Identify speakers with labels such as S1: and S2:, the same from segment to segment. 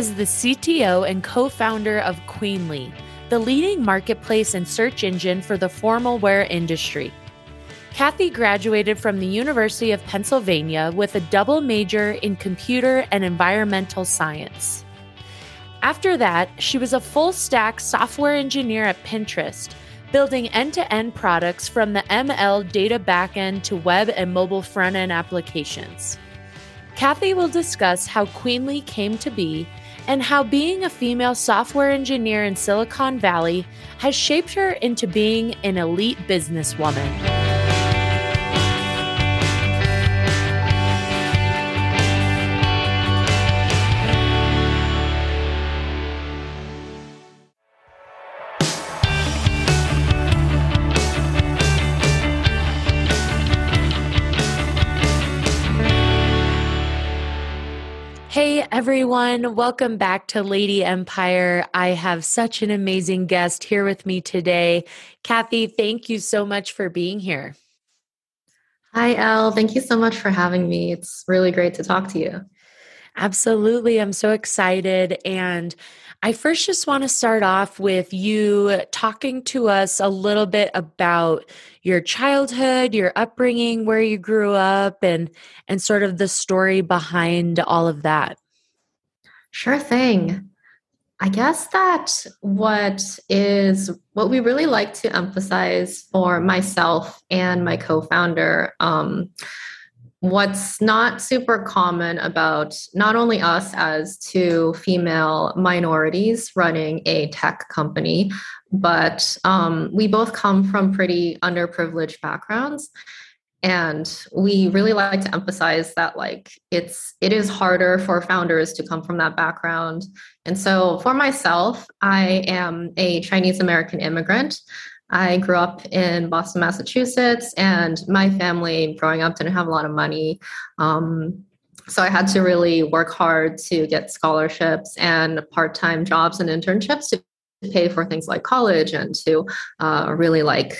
S1: is the CTO and co founder of Queenly, the leading marketplace and search engine for the formal wear industry. Kathy graduated from the University of Pennsylvania with a double major in computer and environmental science. After that, she was a full stack software engineer at Pinterest, building end to end products from the ML data backend to web and mobile front end applications. Kathy will discuss how Queenly came to be and how being a female software engineer in Silicon Valley has shaped her into being an elite businesswoman. Hey everyone, welcome back to Lady Empire. I have such an amazing guest here with me today. Kathy, thank you so much for being here.
S2: Hi, Elle. Thank you so much for having me. It's really great to talk to you.
S1: Absolutely. I'm so excited. And I first just want to start off with you talking to us a little bit about your childhood, your upbringing, where you grew up, and and sort of the story behind all of that.
S2: Sure thing. I guess that what is what we really like to emphasize for myself and my co-founder um, what's not super common about not only us as two female minorities running a tech company, but um, we both come from pretty underprivileged backgrounds. And we really like to emphasize that like it's it is harder for founders to come from that background. And so for myself i am a chinese american immigrant I grew up in Boston, Massachusetts, and my family growing up didn't have a lot of money. Um, so I had to really work hard to get scholarships and part time jobs and internships to pay for things like college and to uh, really like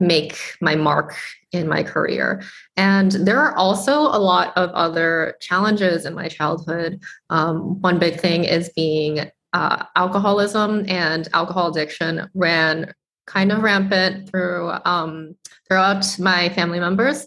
S2: make my mark in my career. And there are also a lot of other challenges in my childhood. Um, one big thing is being uh, alcoholism and alcohol addiction ran kind of rampant through um, throughout my family members,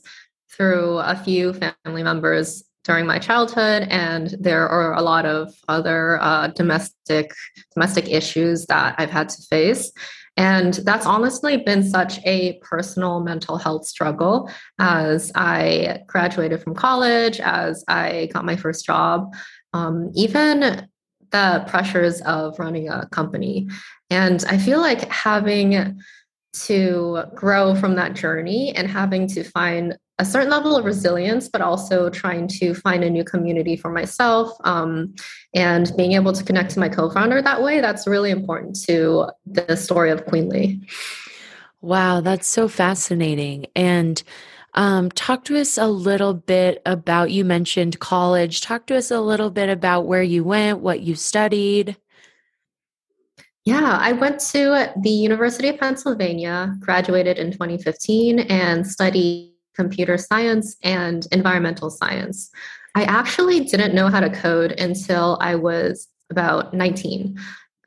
S2: through a few family members during my childhood, and there are a lot of other uh, domestic domestic issues that I've had to face. And that's honestly been such a personal mental health struggle as I graduated from college, as I got my first job. Um, even the pressures of running a company. And I feel like having to grow from that journey and having to find a certain level of resilience, but also trying to find a new community for myself um, and being able to connect to my co founder that way, that's really important to the story of Queenly.
S1: Wow, that's so fascinating. And um, talk to us a little bit about you mentioned college. Talk to us a little bit about where you went, what you studied.
S2: Yeah, I went to the University of Pennsylvania, graduated in 2015, and studied computer science and environmental science. I actually didn't know how to code until I was about 19.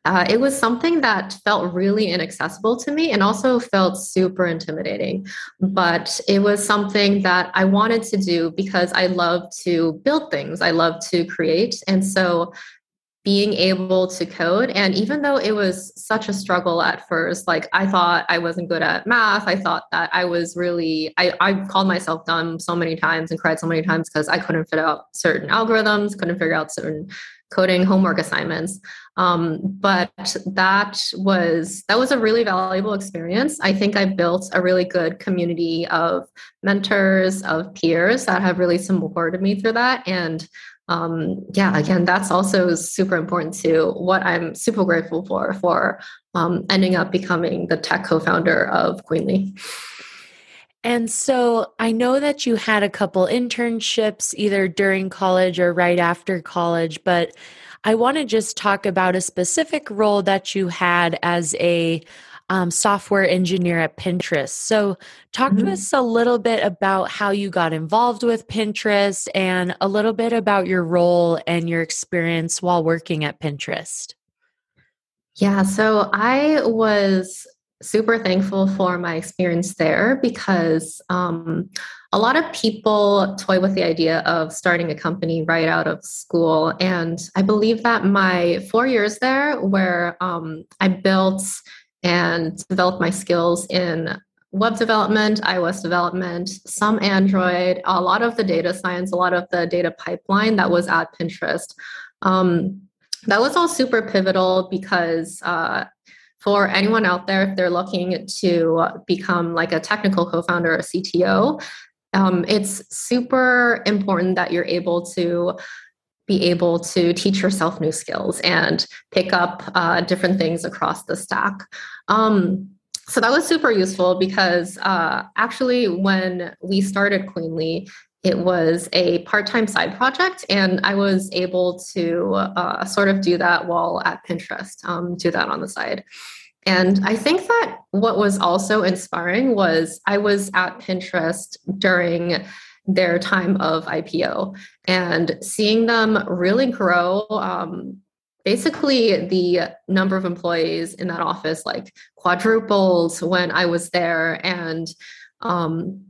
S2: Uh, it was something that felt really inaccessible to me and also felt super intimidating. But it was something that I wanted to do because I love to build things, I love to create. And so being able to code. And even though it was such a struggle at first like i thought i wasn't good at math. I thought that i was really i, I called myself dumb so many times and cried so many times because i couldn't fit out certain algorithms couldn't figure out certain coding homework assignments. Um, but that was that was a really valuable experience. I think i built a really good community of mentors of peers that have really supported me through that. And um, yeah, again, that's also super important to what I'm super grateful for for um, ending up becoming the tech co-founder of Queenly.
S1: And so I know that you had a couple internships either during college or right after college, but I want to just talk about a specific role that you had as a um, software engineer at Pinterest. So, talk mm-hmm. to us a little bit about how you got involved with Pinterest and a little bit about your role and your experience while working at Pinterest.
S2: Yeah, so I was super thankful for my experience there because um, a lot of people toy with the idea of starting a company right out of school. And I believe that my four years there, where um, I built and developed my skills in web development, iOS development, some Android, a lot of the data science, a lot of the data pipeline that was at Pinterest. Um, that was all super pivotal because uh, for anyone out there, if they're looking to become like a technical co founder or CTO, um, it's super important that you're able to be able to teach yourself new skills and pick up uh, different things across the stack. Um, so that was super useful because uh, actually, when we started Queenly, it was a part-time side project and i was able to uh, sort of do that while at pinterest um, do that on the side and i think that what was also inspiring was i was at pinterest during their time of ipo and seeing them really grow um, basically the number of employees in that office like quadrupled when i was there and um,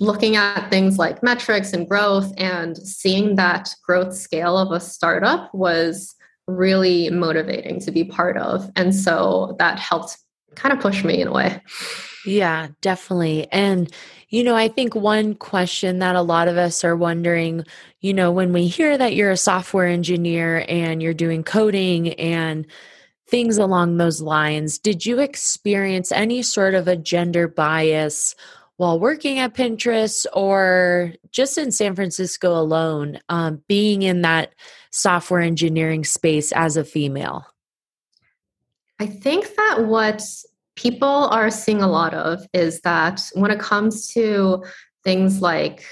S2: looking at things like metrics and growth and seeing that growth scale of a startup was really motivating to be part of. And so that helped kind of push me in a way.
S1: Yeah, definitely. And, you know, I think one question that a lot of us are wondering, you know, when we hear that you're a software engineer and you're doing coding and things along those lines, did you experience any sort of a gender bias while working at Pinterest or just in San Francisco alone, um, being in that software engineering space as a female?
S2: I think that what people are seeing a lot of is that when it comes to things like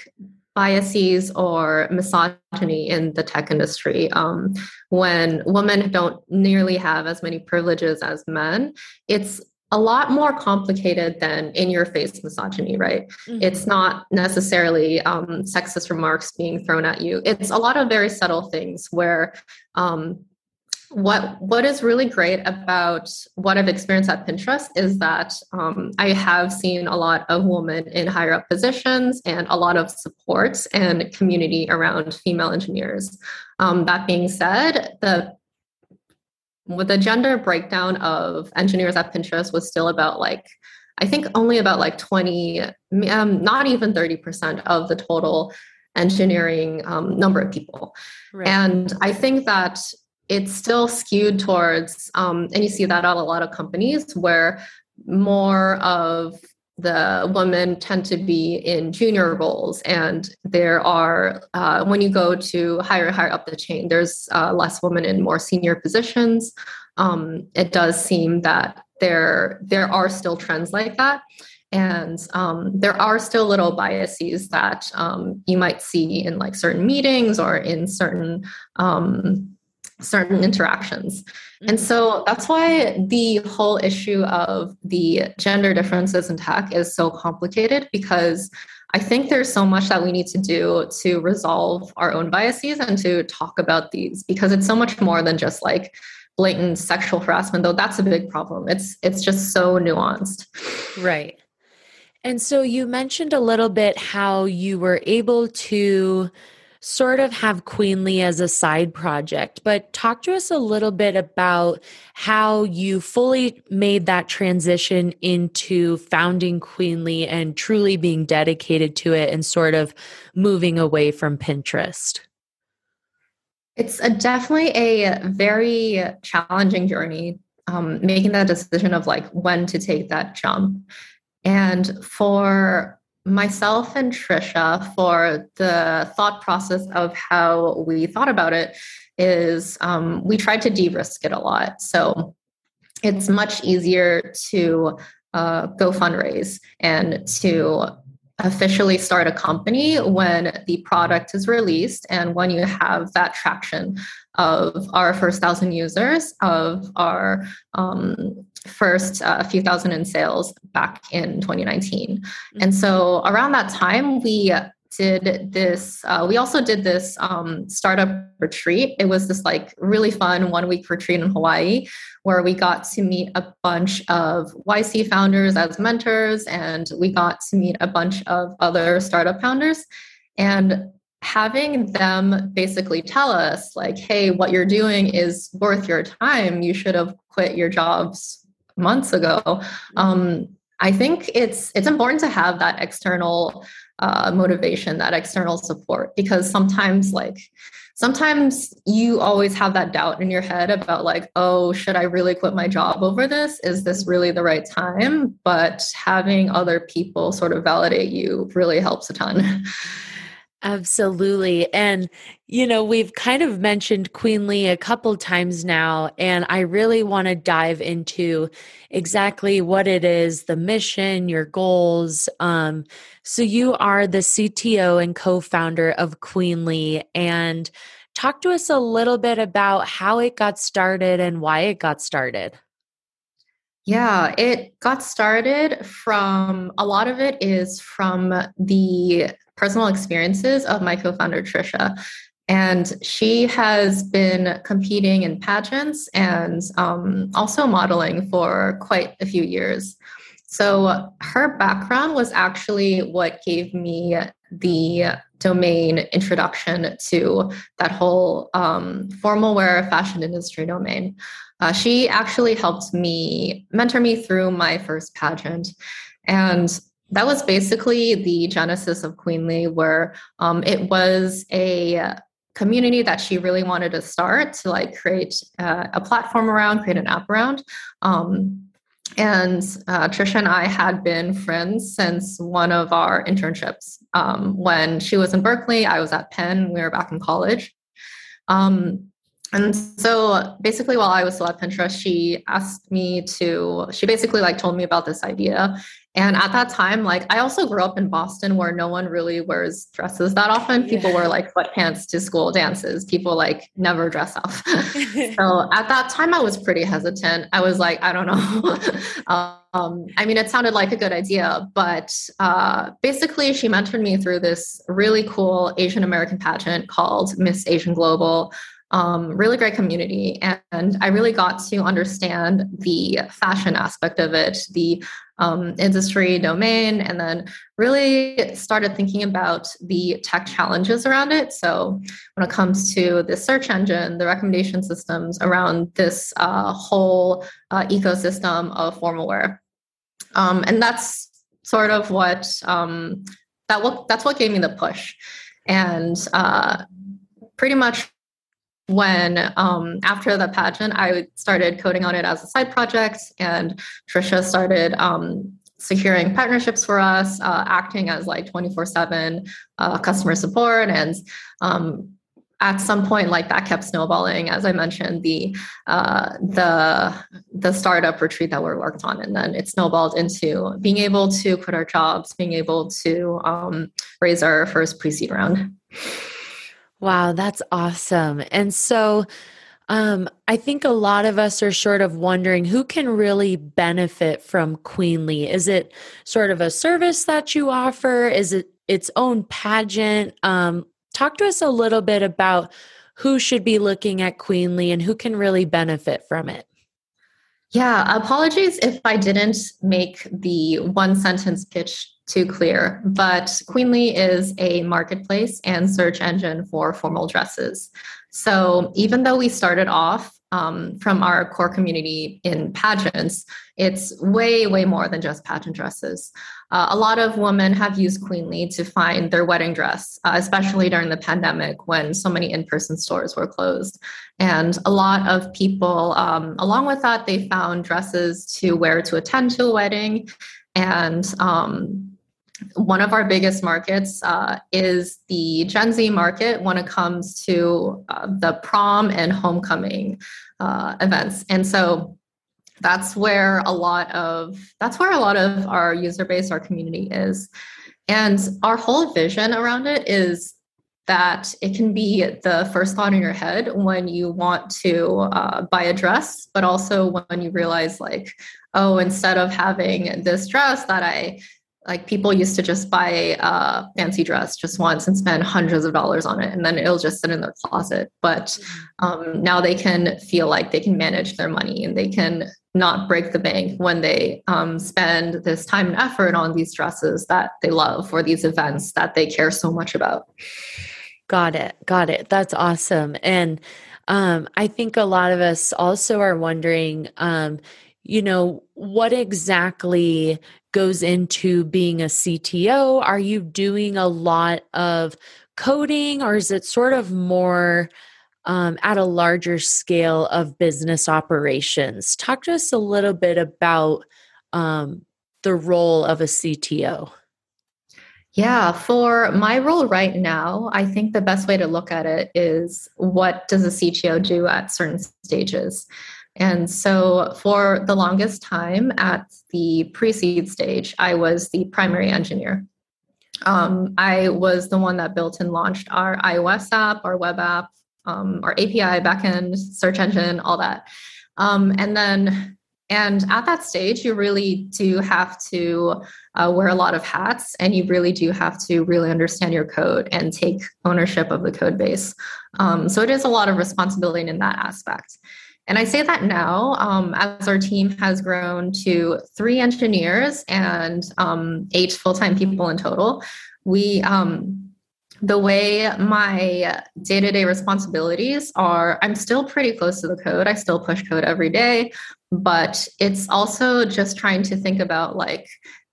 S2: biases or misogyny in the tech industry um, when women don't nearly have as many privileges as men it's a lot more complicated than in your face misogyny, right? Mm-hmm. It's not necessarily um, sexist remarks being thrown at you. It's a lot of very subtle things where um, what what is really great about what I've experienced at Pinterest is that um, I have seen a lot of women in higher up positions and a lot of support and community around female engineers. Um, that being said, the with the gender breakdown of engineers at Pinterest was still about like, I think only about like 20, um, not even 30% of the total engineering um, number of people. Right. And I think that it's still skewed towards, um, and you see that at a lot of companies where more of the women tend to be in junior roles and there are uh, when you go to higher higher up the chain there's uh, less women in more senior positions. Um, it does seem that there there are still trends like that. And um, there are still little biases that um, you might see in like certain meetings or in certain um, certain interactions. And mm-hmm. so that's why the whole issue of the gender differences in tech is so complicated because I think there's so much that we need to do to resolve our own biases and to talk about these because it's so much more than just like blatant sexual harassment though that's a big problem. It's it's just so nuanced.
S1: Right. And so you mentioned a little bit how you were able to sort of have Queenly as a side project, but talk to us a little bit about how you fully made that transition into founding Queenly and truly being dedicated to it and sort of moving away from Pinterest.
S2: It's a, definitely a very challenging journey, um, making that decision of like when to take that jump. And for myself and Trisha for the thought process of how we thought about it is um, we tried to de-risk it a lot. So it's much easier to uh, go fundraise and to officially start a company when the product is released and when you have that traction. of our first thousand users of our um, first uh, few thousand in sales back in 2019 mm-hmm. and so around that time we did this uh, we also did this um, startup retreat. It was this like really fun one week retreat in hawaii where we got to meet a bunch of yc founders as mentors and we got to meet a bunch of other startup founders. And having them basically tell us like hey what you're doing is worth your time. You should have quit your jobs months ago. Mm-hmm. um, i think it's it's important to have that external uh, motivation that external support because sometimes like sometimes you always have that doubt in your head about like oh should i really quit my job over this? Is this really the right time? But having other people sort of validate you really helps a ton
S1: Absolutely. And, you know, we've kind of mentioned Queenly a couple times now, and I really want to dive into exactly what it is, the mission, your goals. Um, so, you are the CTO and co founder of Queenly, and talk to us a little bit about how it got started and why it got started.
S2: Yeah, it got started from a lot of it is from the personal experiences of my co founder, Trisha. And she has been competing in pageants and um, also modeling for quite a few years. So her background was actually what gave me the domain introduction to that whole um, formal wear fashion industry domain. Uh, she actually helped me mentor me through my first pageant. And that was basically the genesis of Queenly, where um, it was a community that she really wanted to start to like create uh, a platform around, create an app around. Um, and uh, Trisha and I had been friends since one of our internships. Um, when she was in Berkeley, I was at Penn. We were back in college. Um, and so basically while i was still at pinterest she asked me to she basically like told me about this idea. And at that time like i also grew up in boston where no one really wears dresses that often. People yeah. wear like sweatpants to school dances. People like never dress up. So at that time i was pretty hesitant. I was like i don't know. Um, i mean it sounded like a good idea but uh, basically she mentored me through this really cool asian american pageant called miss asian global um, really great community. And I really got to understand the fashion aspect of it, the um, industry domain, and then really started thinking about the tech challenges around it. So, when it comes to the search engine, the recommendation systems around this uh, whole uh, ecosystem of formal wear. Um, and that's sort of what um, that what that's what gave me the push. And uh, pretty much when um, after the pageant, I started coding on it as a side project, and Trisha started um, securing partnerships for us, uh, acting as like 24 uh, 7 customer support. And um, at some point, like that kept snowballing. As I mentioned, the uh, the the startup retreat that we worked on, and then it snowballed into being able to quit our jobs, being able to um, raise our first pre-seed round.
S1: Wow, that's awesome. And so um, I think a lot of us are sort of wondering who can really benefit from Queenly. Is it sort of a service that you offer? Is it its own pageant? Um, talk to us a little bit about who should be looking at Queenly and who can really benefit from it.
S2: Yeah, apologies if I didn't make the one sentence pitch too clear, but Queenly is a marketplace and search engine for formal dresses. So even though we started off um, from our core community in pageants, it's way, way more than just pageant dresses. Uh, a lot of women have used Queenly to find their wedding dress, uh, especially during the pandemic when so many in person stores were closed. And a lot of people, um, along with that, they found dresses to wear to attend to a wedding. And um, one of our biggest markets uh, is the Gen Z market when it comes to uh, the prom and homecoming uh, events. And so that's where a lot of that's where a lot of our user base, our community is. And our whole vision around it is that it can be the first thought in your head when you want to uh, buy a dress, but also when you realize, like, oh, instead of having this dress that I like people used to just buy a fancy dress just once and spend hundreds of dollars on it and then it'll just sit in their closet. But mm-hmm. um, now they can feel like they can manage their money and they can not break the bank when they um, spend this time and effort on these dresses that they love or these events that they care so much about.
S1: Got it. Got it. That's awesome. And um, i think a lot of us also are wondering um, you know what exactly goes into being a CTO? Are you doing a lot of coding or is it sort of more um, at a larger scale of business operations? Talk to us a little bit about um, the role of a CTO.
S2: Yeah, for my role right now, I think the best way to look at it is what does a CTO do at certain stages? And so, for the longest time at the pre seed stage, I was the primary engineer. Um, I was the one that built and launched our iOS app, our web app, um, our API, backend, search engine, all that. Um, and then, and at that stage, you really do have to uh, wear a lot of hats and you really do have to really understand your code and take ownership of the code base. Um, so, it is a lot of responsibility in that aspect. And I say that now um, as our team has grown to three engineers and um, eight full time people in total. We, um, the way my day to day responsibilities are, I'm still pretty close to the code. I still push code every day, but it's also just trying to think about like,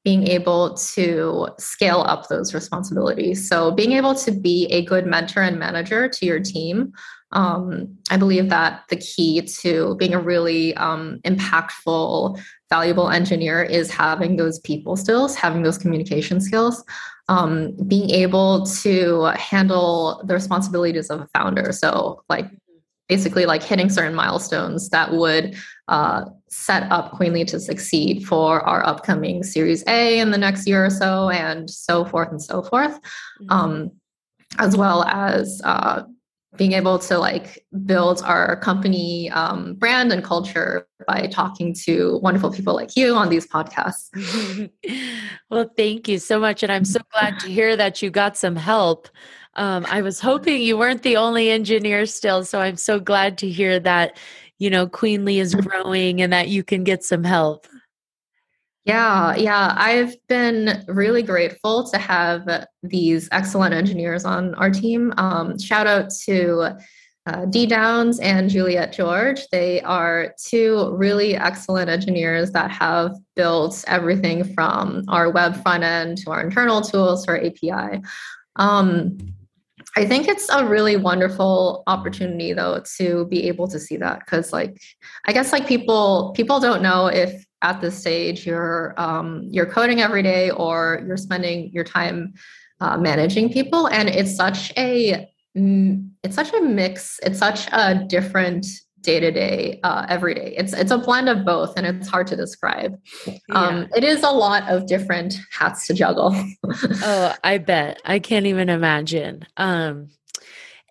S2: being able to scale up those responsibilities. So, being able to be a good mentor and manager to your team um, I believe that the key to being a really um, impactful, valuable engineer is having those people skills, having those communication skills, um, being able to handle the responsibilities of a founder. So, like, basically, like hitting certain milestones that would uh, set up Queenly to succeed for our upcoming Series A in the next year or so, and so forth and so forth. Mm-hmm. Um, as well as uh, being able to like build our company um, brand and culture by talking to wonderful people like you on these podcasts.
S1: well, thank you so much. And I'm so glad to hear that you got some help. Um, I was hoping you weren't the only engineer still. So I'm so glad to hear that, you know, Queenly is growing and that you can get some help.
S2: Yeah, yeah. I've been really grateful to have these excellent engineers on our team. Um, shout out to uh, Dee Downs and Juliet George. They are two really excellent engineers that have built everything from our web front end to our internal tools to our API. Um, I think it's a really wonderful opportunity though to be able to see that because like I guess like people people don't know if at this stage you're um, you're coding every day or you're spending your time uh, managing people. And it's such a it's such a mix it's such a different day to day every day. It's it's a blend of both and it's hard to describe. Yeah. um, it is a lot of different hats to juggle.
S1: Oh i bet. I can't even imagine. Um,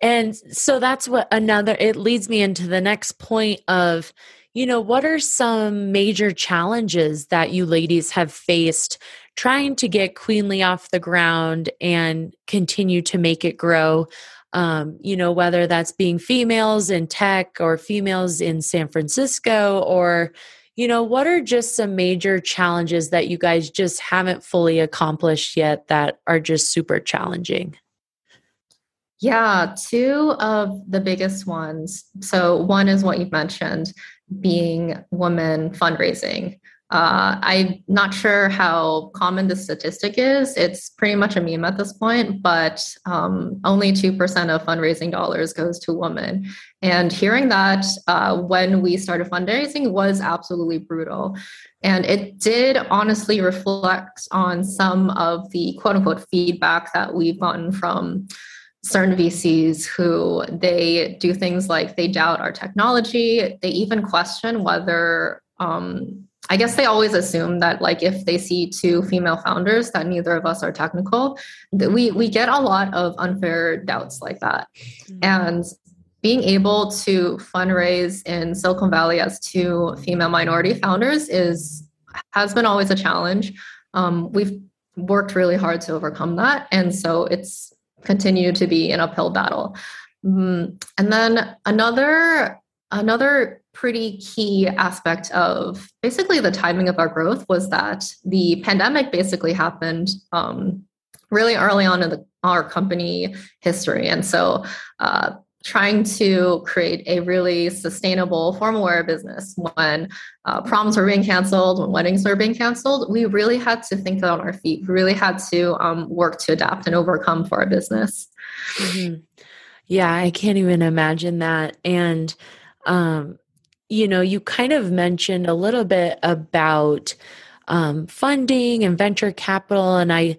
S1: and so that's what another it leads me into the next point of you know, what are some major challenges that you ladies have faced trying to get Queenly off the ground and continue to make it grow? Um, you know, whether that's being females in tech or females in San Francisco, or, you know, what are just some major challenges that you guys just haven't fully accomplished yet that are just super challenging?
S2: Yeah, two of the biggest ones. So, one is what you've mentioned being women fundraising. Uh, I'm not sure how common the statistic is. It's pretty much a meme at this point, but um, only 2% of fundraising dollars goes to women. And hearing that uh, when we started fundraising was absolutely brutal. And it did honestly reflect on some of the quote unquote feedback that we've gotten from certain VCs who they do things like they doubt our technology. They even question whether um, I guess they always assume that like if they see two female founders that neither of us are technical, that we we get a lot of unfair doubts like that. Mm-hmm. And being able to fundraise in Silicon Valley as two female minority founders is has been always a challenge. Um, we've worked really hard to overcome that, and so it's continued to be an uphill battle. Mm, and then another another pretty key aspect of basically the timing of our growth was that the pandemic basically happened um, really early on in the, our company history, and so. Uh, trying to create a really sustainable formal wear business. When uh, proms were being canceled when weddings were being canceled we really had to think on our feet. We really had to um, work to adapt and overcome for our business.
S1: Mm-hmm. yeah i can't even imagine that. And um, you know you kind of mentioned a little bit about um, funding and venture capital and i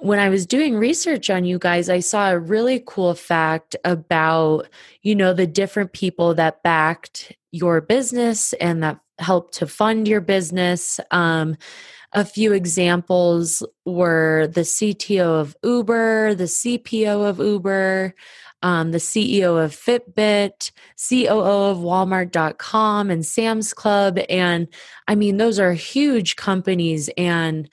S1: when I was doing research on you guys, I saw a really cool fact about, you know, the different people that backed your business and that helped to fund your business. Um, a few examples were the CTO of Uber, the CPO of Uber, um, the CEO of Fitbit, COO of Walmart.com, and Sam's Club. And I mean, those are huge companies. And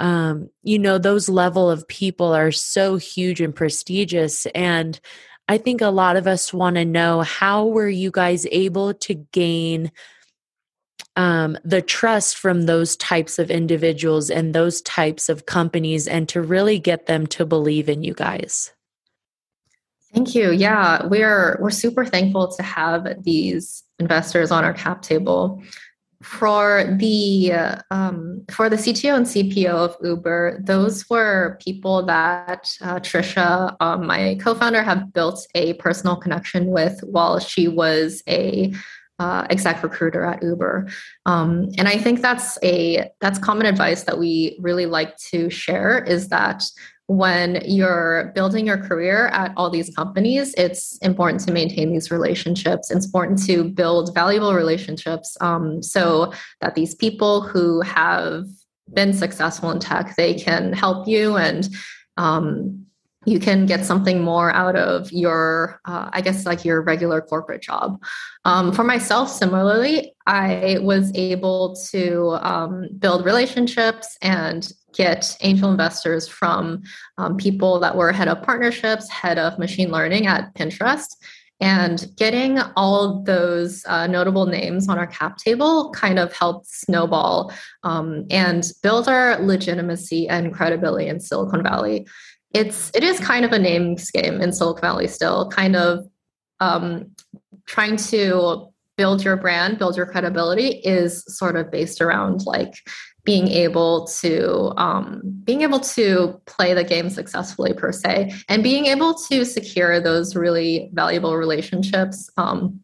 S1: um, you know, those level of people are so huge and prestigious. And I think a lot of us want to know how were you guys able to gain um, the trust from those types of individuals and those types of companies and to really get them to believe in you guys?
S2: Thank you. Yeah, we're we're super thankful to have these investors on our cap table for the um, for the CTO and CPO of Uber, those were people that uh, Trisha, um, my co-founder, have built a personal connection with while she was a uh, exec recruiter at Uber. Um, and I think that's a that's common advice that we really like to share is that when you're building your career at all these companies, it's important to maintain these relationships. It's important to build valuable relationships um, so that these people who have been successful in tech, they can help you and um, you can get something more out of your uh, i guess like your regular corporate job um, for myself similarly i was able to um, build relationships and get angel investors from um, people that were head of partnerships head of machine learning at pinterest and getting all those uh, notable names on our cap table kind of helped snowball um, and build our legitimacy and credibility in silicon valley. It's it is kind of a names game in Silicon Valley still, kind of um, trying to build your brand, build your credibility is sort of based around like being able to um, being able to play the game successfully per se and being able to secure those really valuable relationships um,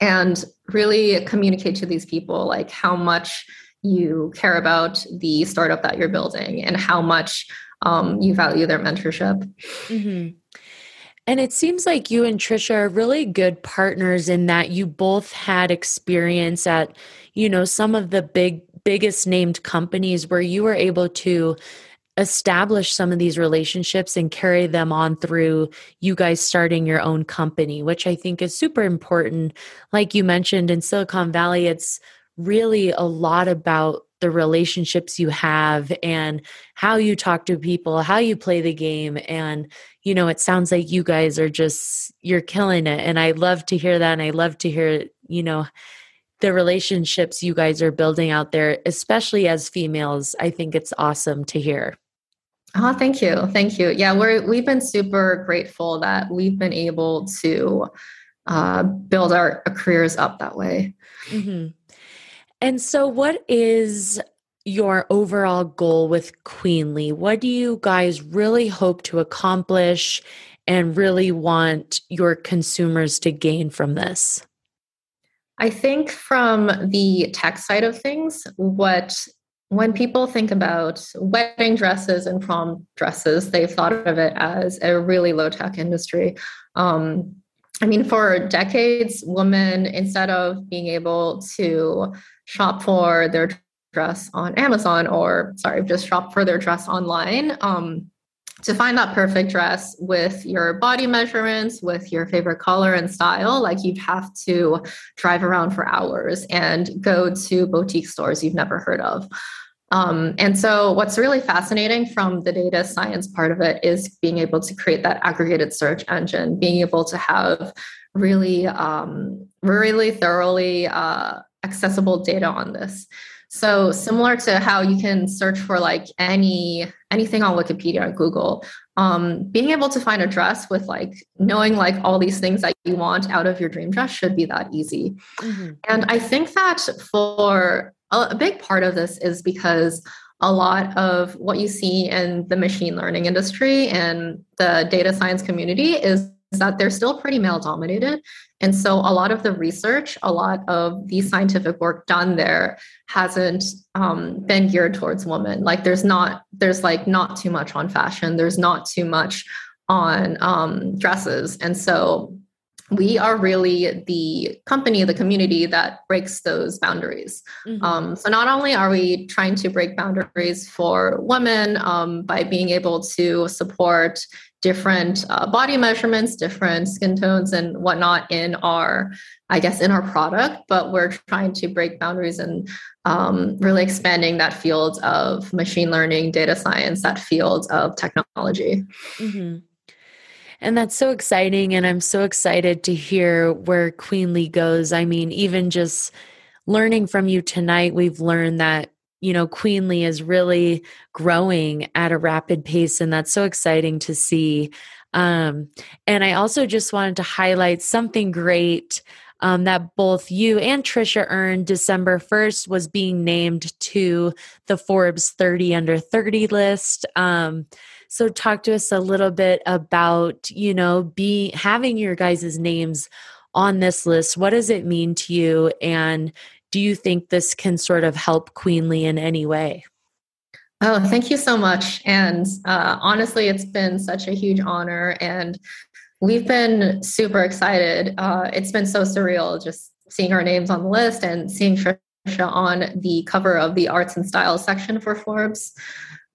S2: and really communicate to these people like how much you care about the startup that you're building and how much um, you value their mentorship.
S1: Mm-hmm. And it seems like you and Trisha are really good partners in that you both had experience at, you know, some of the big, biggest named companies where you were able to establish some of these relationships and carry them on through you guys starting your own company, which I think is super important. Like you mentioned in Silicon Valley, it's really a lot about the relationships you have and how you talk to people, how you play the game. And, you know, it sounds like you guys are just, you're killing it. And I love to hear that. And I love to hear, you know, the relationships you guys are building out there, especially as females. I think it's awesome to hear.
S2: Oh, thank you. Thank you. Yeah, we're we've been super grateful that we've been able to uh, build our careers up that way.
S1: Mm-hmm. And so, what is your overall goal with Queenly? What do you guys really hope to accomplish and really want your consumers to gain from this?
S2: I think from the tech side of things, what when people think about wedding dresses and prom dresses, they've thought of it as a really low tech industry. Um, I mean, for decades, women, instead of being able to shop for their dress on Amazon or sorry, just shop for their dress online. Um, to find that perfect dress with your body measurements, with your favorite color and style, like you'd have to drive around for hours and go to boutique stores you've never heard of. Um, and so, what's really fascinating from the data science part of it is being able to create that aggregated search engine, being able to have really, um, really thoroughly uh, accessible data on this. So similar to how you can search for like any anything on Wikipedia or Google, um, being able to find a dress with like knowing like all these things that you want out of your dream dress should be that easy. Mm-hmm. And I think that for a big part of this is because a lot of what you see in the machine learning industry and the data science community is that they're still pretty male dominated. And so a lot of the research, a lot of the scientific work done there hasn't um, been geared towards women. Like there's not, there's like not too much on fashion. There's not too much on um, dresses. And so we are really the company, the community that breaks those boundaries. Mm-hmm. Um, so not only are we trying to break boundaries for women um, by being able to support different uh, body measurements, different skin tones, and whatnot in our, I guess, in our product. But we're trying to break boundaries and um, really expanding that field of machine learning, data science, that field of technology.
S1: Mm-hmm. And that's so exciting. And I'm so excited to hear where Queenly goes. I mean, even just learning from you tonight, we've learned that you know, Queenly is really growing at a rapid pace, and that's so exciting to see. Um, and I also just wanted to highlight something great um, that both you and Trisha earned December 1st was being named to the Forbes 30 under 30 list. Um, so talk to us a little bit about, you know, be having your guys' names on this list. What does it mean to you? And do you think this can sort of help Queenly in any way?
S2: Oh, thank you so much. And uh, honestly, it's been such a huge honor. And we've been super excited. Uh, it's been so surreal just seeing our names on the list and seeing Trisha on the cover of the arts and styles section for Forbes.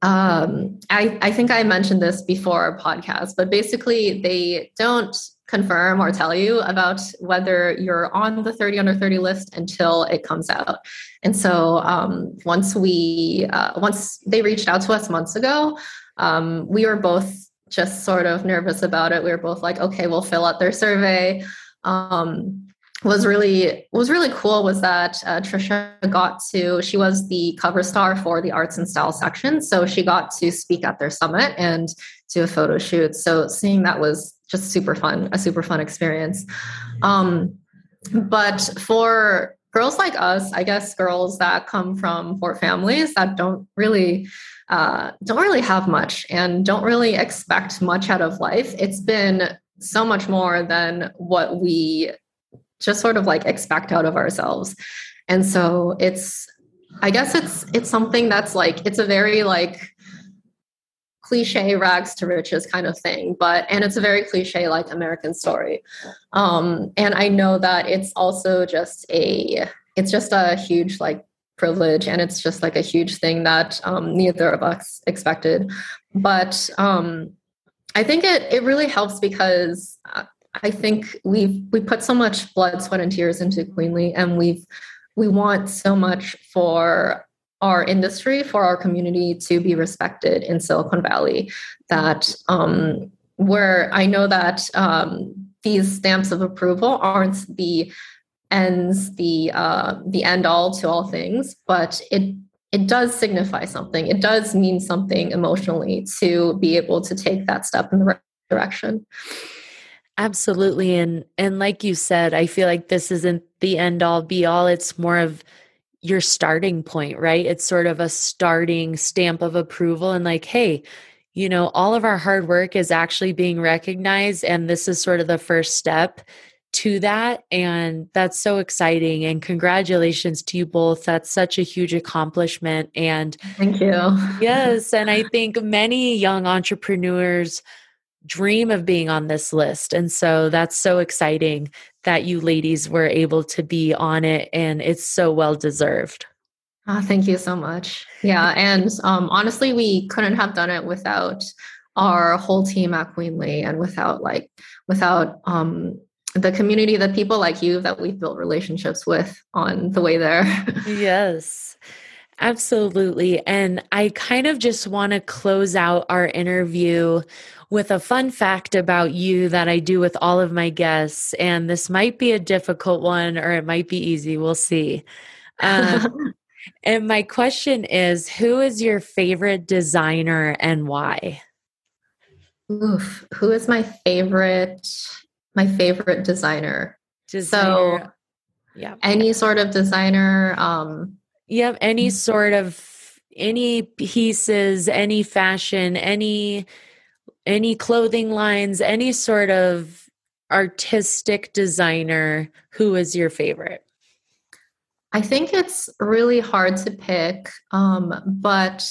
S2: Um, I, I think I mentioned this before our podcast, but basically, they don't confirm or tell you about whether you're on the 30 under 30 list until it comes out. And so um, once we uh, once they reached out to us months ago, um, we were both just sort of nervous about it. We were both like, okay, we'll fill out their survey. Um, was really was really cool was that uh, Trisha got to she was the cover star for the arts and style section, so she got to speak at their summit and do a photo shoot. So seeing that was just super fun, a super fun experience. Um, but for girls like us, I guess girls that come from poor families that don't really uh, don't really have much and don't really expect much out of life, it's been so much more than what we just sort of like expect out of ourselves. And so it's I guess it's it's something that's like it's a very like cliche rags to riches kind of thing but and it's a very cliche like american story. Um and i know that it's also just a it's just a huge like privilege and it's just like a huge thing that um, neither of us expected. But um i think it it really helps because i think we've we put so much blood sweat and tears into queenly and we've we want so much for our industry, for our community to be respected in Silicon Valley. That um, where I know that um, these stamps of approval aren't the ends, the uh, the end all to all things, but it it does signify something. It does mean something emotionally to be able to take that step in the right direction.
S1: Absolutely. And and like you said, I feel like this isn't the end all be all. It's more of your starting point, right? It's sort of a starting stamp of approval and like, hey, you know, all of our hard work is actually being recognized. And this is sort of the first step to that. And that's so exciting. And congratulations to you both. That's such a huge accomplishment. And
S2: thank you.
S1: yes. And I think many young entrepreneurs dream of being on this list. And so that's so exciting that you ladies were able to be on it and it's so well deserved.
S2: Oh, thank you so much. Yeah. And um, honestly, we couldn't have done it without our whole team at Queenly and without like, without um, the community, the people like you that we've built relationships with on the way there.
S1: yes. Absolutely. And I kind of just want to close out our interview with a fun fact about you that I do with all of my guests. And this might be a difficult one or it might be easy. We'll see. Um, and my question is Who is your favorite designer and why?
S2: Oof, who is my favorite? My favorite designer.
S1: Designer.
S2: So, yeah. Any sort of designer. Um,
S1: Yep. Any mm. sort of any pieces, any fashion, any any clothing lines, any sort of artistic designer, who is your favorite?
S2: I think it's really hard to pick, um, but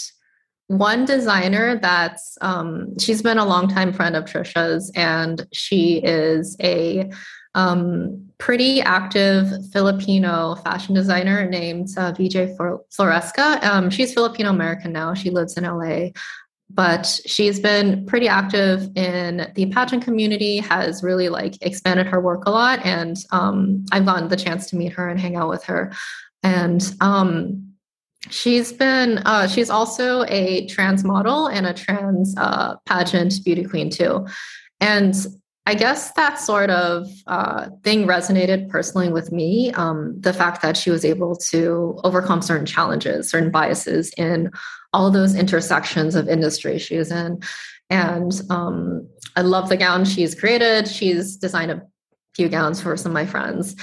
S2: one designer that's um, she's been a longtime friend of Trisha's, and she is a um, pretty active Filipino fashion designer named uh, Vijay Floresca. Um, she's Filipino American now. She lives in LA, but she's been pretty active in the pageant community. Has really like expanded her work a lot, and um, I've gotten the chance to meet her and hang out with her. And um, she's been uh, she's also a trans model and a trans uh, pageant beauty queen too. And I guess that sort of uh, thing resonated personally with me. Um, the fact that she was able to overcome certain challenges, certain biases in all those intersections of industry she was in. And um, I love the gown she's created. She's designed a few gowns for some of my friends.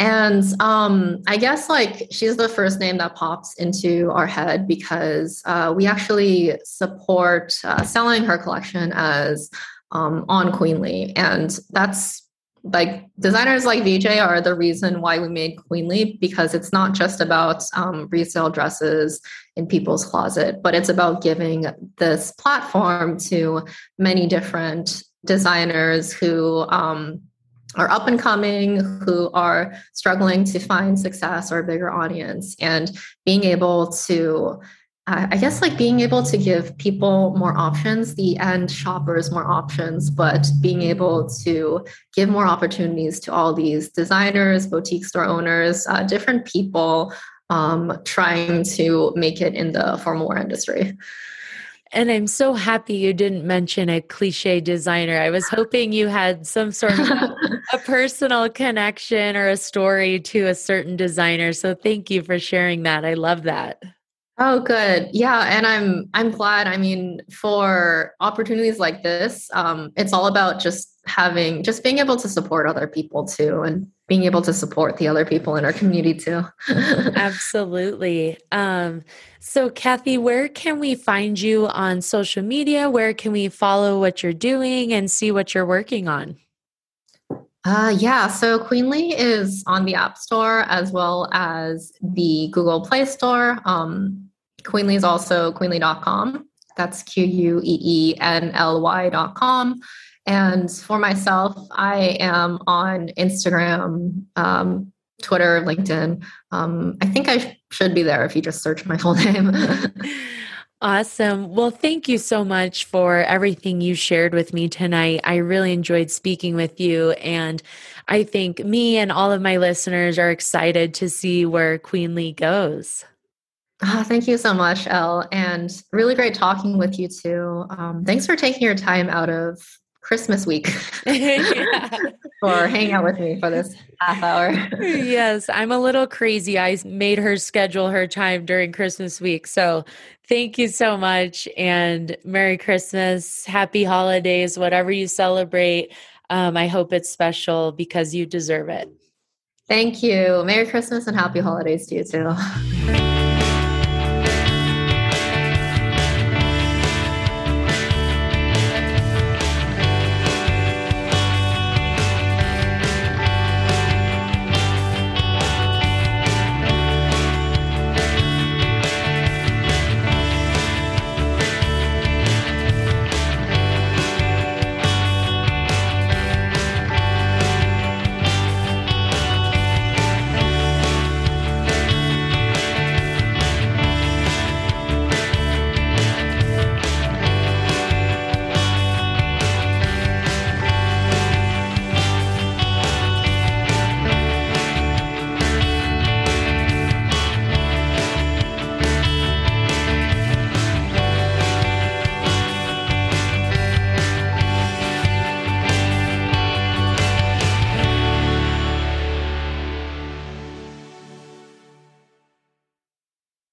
S2: And um, I guess like she's the first name that pops into our head because uh, we actually support uh, selling her collection as um, on Queenly. And that's like designers like Vijay are the reason why we made Queenly because it's not just about um, resale dresses in people's closet, but it's about giving this platform to many different designers who um, are up and coming, who are struggling to find success or a bigger audience, and being able to I guess like being able to give people more options, the end shoppers more options, but being able to give more opportunities to all these designers, boutique store owners, uh, different people um, trying to make it in the formal wear industry.
S1: And I'm so happy you didn't mention a cliche designer. I was hoping you had some sort of a personal connection or a story to a certain designer. So thank you for sharing that. I love that.
S2: Oh, good. Yeah, and I'm I'm glad. I mean, for opportunities like this, um, it's all about just having just being able to support other people too, and being able to support the other people in our community too.
S1: Absolutely. Um, so, Kathy, where can we find you on social media? Where can we follow what you're doing and see what you're working on?
S2: Uh, yeah, so Queenly is on the App Store as well as the Google Play Store. Um, Queenly is also queenly.com. That's Q U E E N L Y.com. And for myself, I am on Instagram, um, Twitter, LinkedIn. Um, I think I sh- should be there if you just search my full name.
S1: Awesome. Well, thank you so much for everything you shared with me tonight. I really enjoyed speaking with you. And I think me and all of my listeners are excited to see where Queenly goes.
S2: Oh, thank you so much, Elle. And really great talking with you too. Um, thanks for taking your time out of Christmas week for hanging out with me for this half hour.
S1: yes, I'm a little crazy. I made her schedule her time during Christmas week. So thank you so much. And Merry Christmas, Happy Holidays, whatever you celebrate. Um, I hope it's special because you deserve it.
S2: Thank you. Merry Christmas and Happy Holidays to you too.